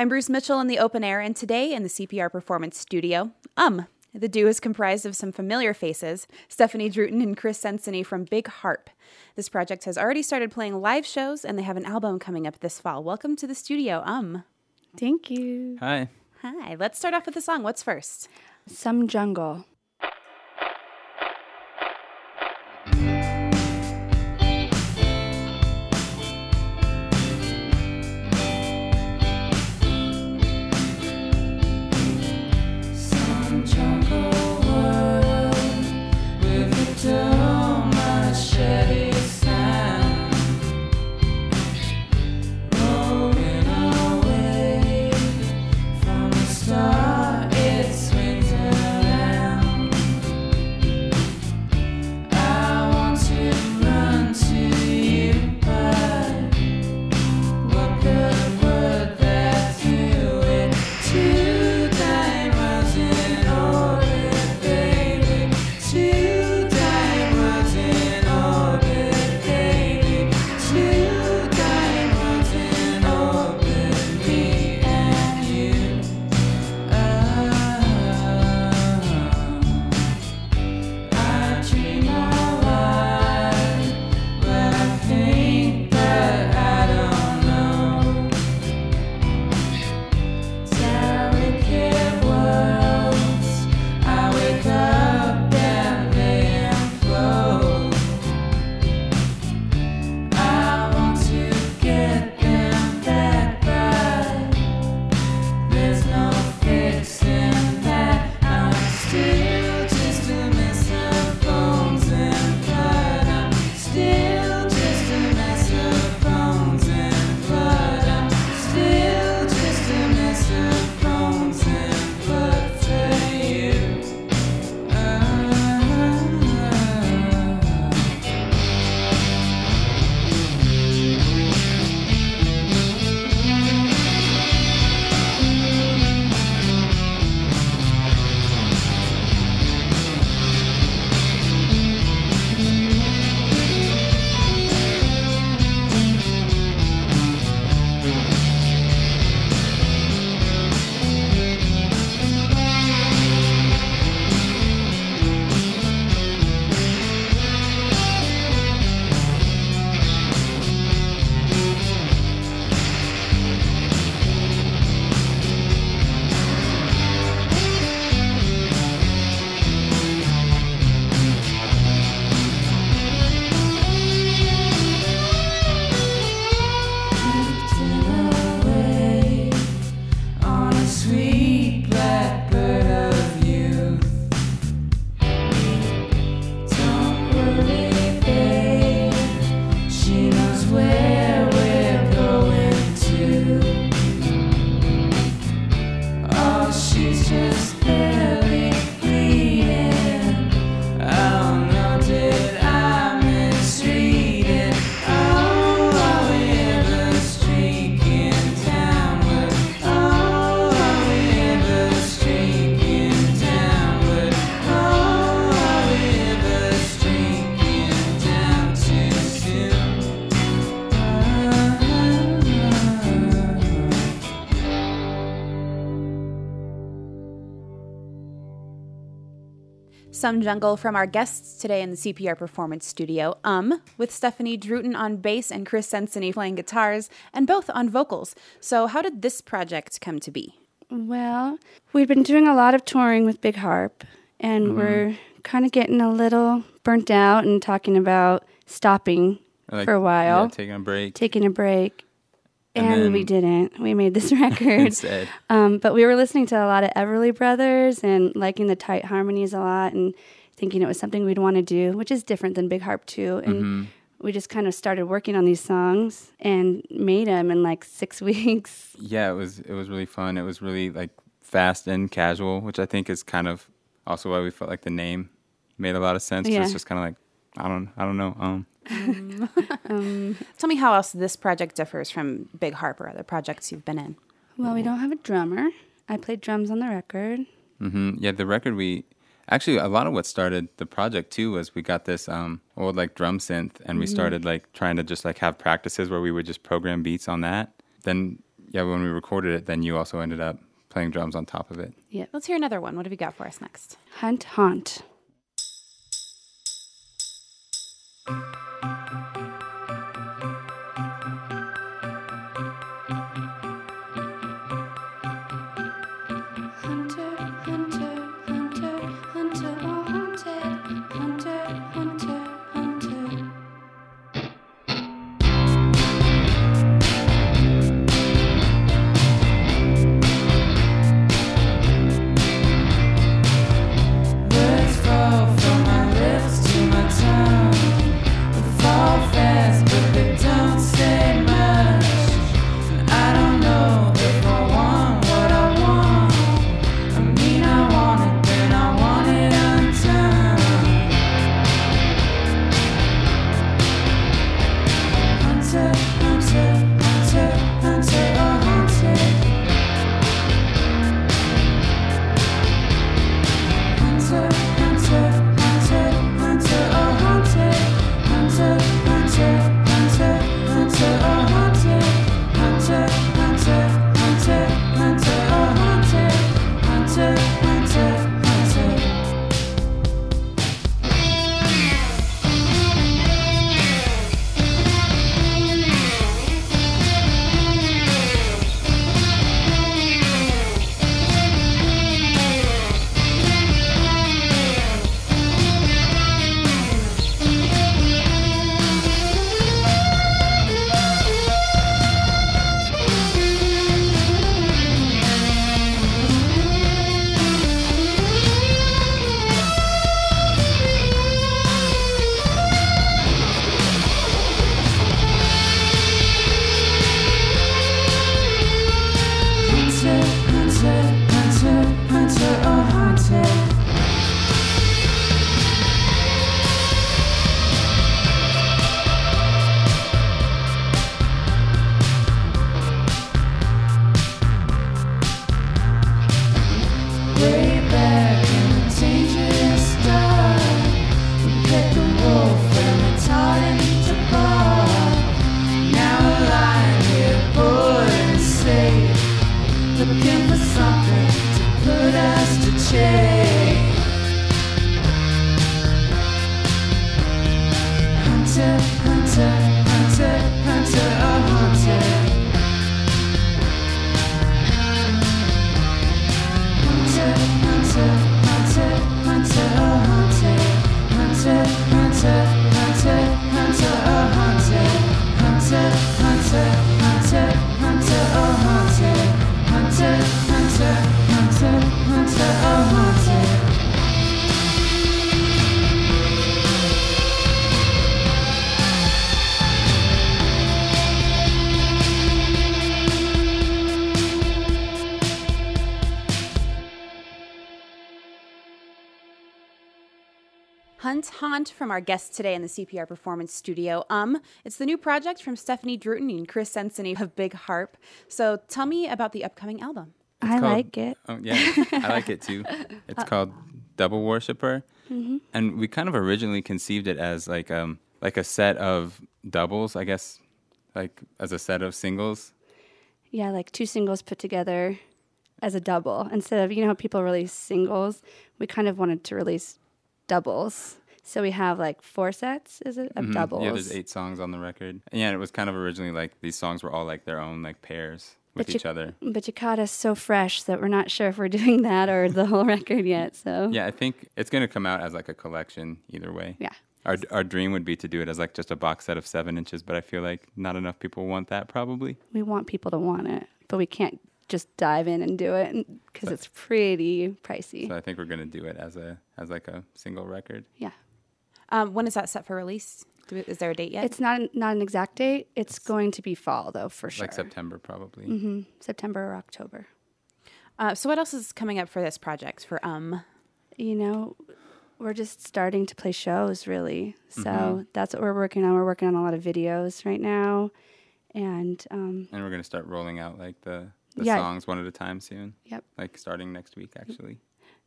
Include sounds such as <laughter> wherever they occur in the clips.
I'm Bruce Mitchell in the open air, and today in the CPR Performance Studio, Um. The duo is comprised of some familiar faces Stefanie Drootin and Chris Senseney from Big Harp. This project has already started playing live shows, and they have an album coming up this fall. Welcome to the studio, Um. Thank you. Hi. Hi. Let's start off with the song. What's first? Some jungle. Some Jungle from our guests today in the CPR Performance Studio, Um, with Stefanie Drootin on bass and Chris Senseney playing guitars, and both on vocals. So, how did this project come to be? Well, we've been doing a lot of touring with Big Harp, and we're kind of getting a little burnt out and talking about stopping Like, for a while, Yeah, taking a break taking a break. And And, we didn't. We made this <laughs> record. Um, but we were listening to a lot of Everly Brothers and liking the tight harmonies a lot and thinking it was something we'd want to do, which is different than Big Harp 2. And Mm-hmm. we just kind of started working on these songs and made them in like six <laughs> weeks. Yeah, it was it was really fun. It was really like fast and casual, which I think is kind of also why we felt like the name made a lot of sense. Yeah. It's just kind of like I don't I don't know. Um, <laughs> Tell me how else this project differs from Big Harp or other projects you've been in. Well, we don't have a drummer. I played drums on the record. hmm Yeah, the record we actually a lot of what started the project too was we got this um, old like drum synth and we started like trying to just like have practices where we would just program beats on that. Then yeah, when we recorded it, then you also ended up playing drums on top of it. Yeah. Let's hear another one. What have you got for us next? Hunt Haunt. Música Hunt Haunt from our guest today in the CPR Performance Studio. Um, it's the new project from Stefanie Drootin and Chris Senseney of Big Harp. So tell me about the upcoming album. I called- like it. Oh yeah, I like it too. <laughs> It's called Double Worshipper, and we kind of originally conceived it as like um like a set of doubles, I guess, like as a set of singles. Yeah, like two singles put together as a double. Instead of, you know, how people release singles, we kind of wanted to release doubles. So we have like four sets is it, of Mhm. doubles. Yeah, there's eight songs on the record. And yeah, it was kind of originally like these songs were all like their own like pairs with But each you- other. But you caught us so fresh that we're not sure if we're <laughs> doing that or the whole record yet. So Yeah, I think it's gonna come out as like a collection either way. Yeah. Our our dream would be to do it as like just a box set of seven inches, but I feel like not enough people want that probably. we want people to want it, but we can't just dive in and do it because it's pretty pricey. So I think we're gonna do it as a as like a single record. yeah. Um, when is that set for release? We, is there a date yet? It's not not an exact date. It's going to be fall though for sure. Like September probably. hmm September or October. uh, so what else is coming up for this project for Um? You know, we're just starting to play shows really. So Mhm. that's what we're working on. We're working on a lot of videos right now, and um, And we're gonna start rolling out like the, the Yeah. songs one at a time soon. Yep. Like starting next week actually.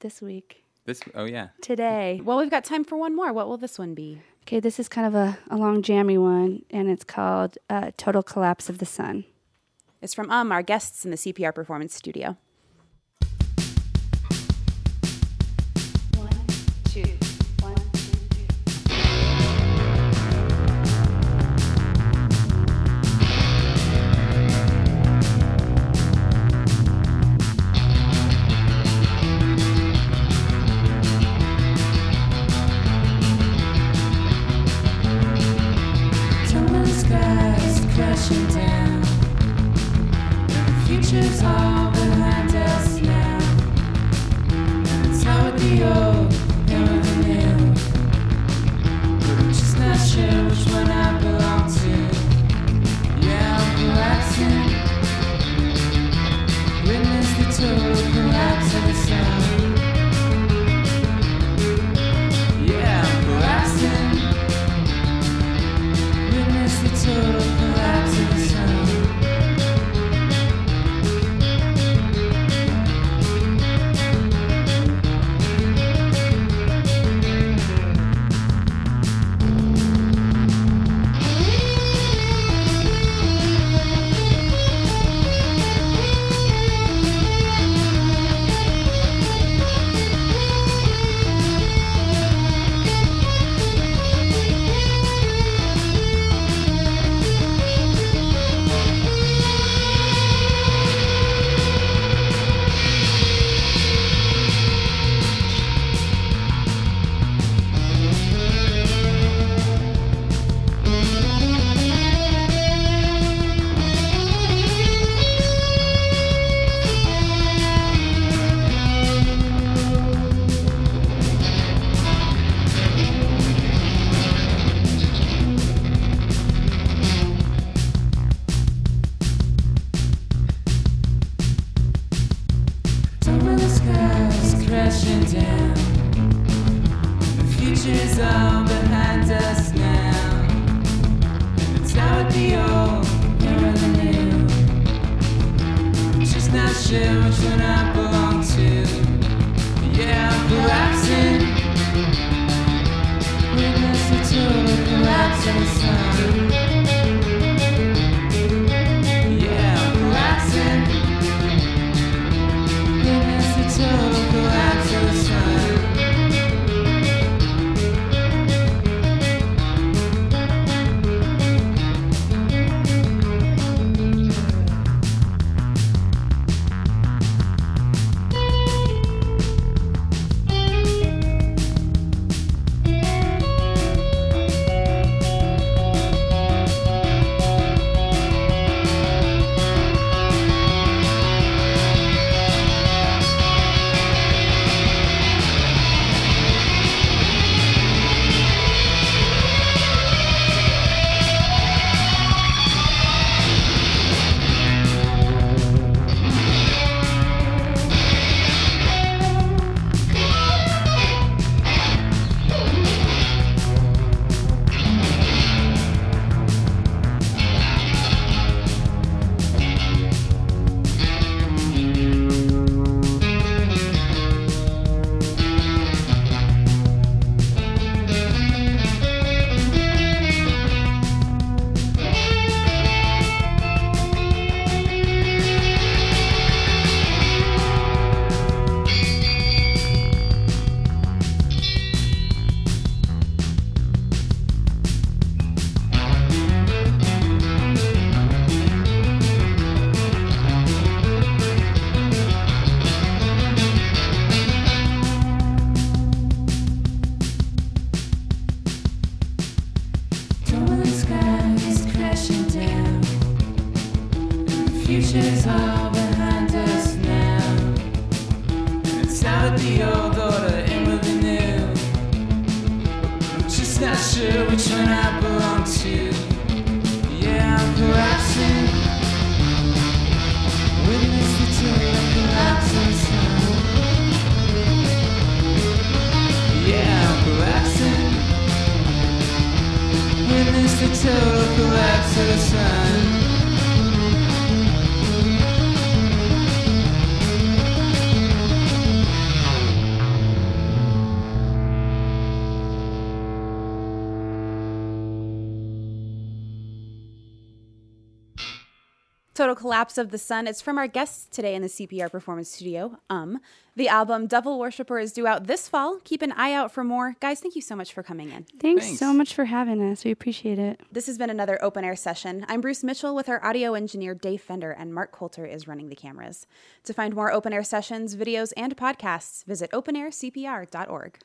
this week, this oh yeah. Today. Well, we've got time for one more. What will this one be? Okay, this is kind of a, a long jammy one, and it's called uh, Total Collapse of the Sun. It's from um, our guests in the CPR Performance Studio. issues are behind us now. It's be old, never the new. Just not sure which one I belong to. Yeah, I'm collapsing. The sun. Yeah, I'm collapsing. Witness the. Yeah, I'm collapsing. Witness the total collapse of the sun. Total Collapse of the Sun is from our guests today in the CPR Performance Studio. Um, the album Devil Worshipper is due out this fall. Keep an eye out for more. Guys, thank you so much for coming in. Thanks, Thanks. so much for having us. We appreciate it. This has been another open air session. I'm Bruce Mitchell with our audio engineer Dave Fender, and Mark Coulter is running the cameras. To find more open air sessions, videos, and podcasts, visit openaircpr.org.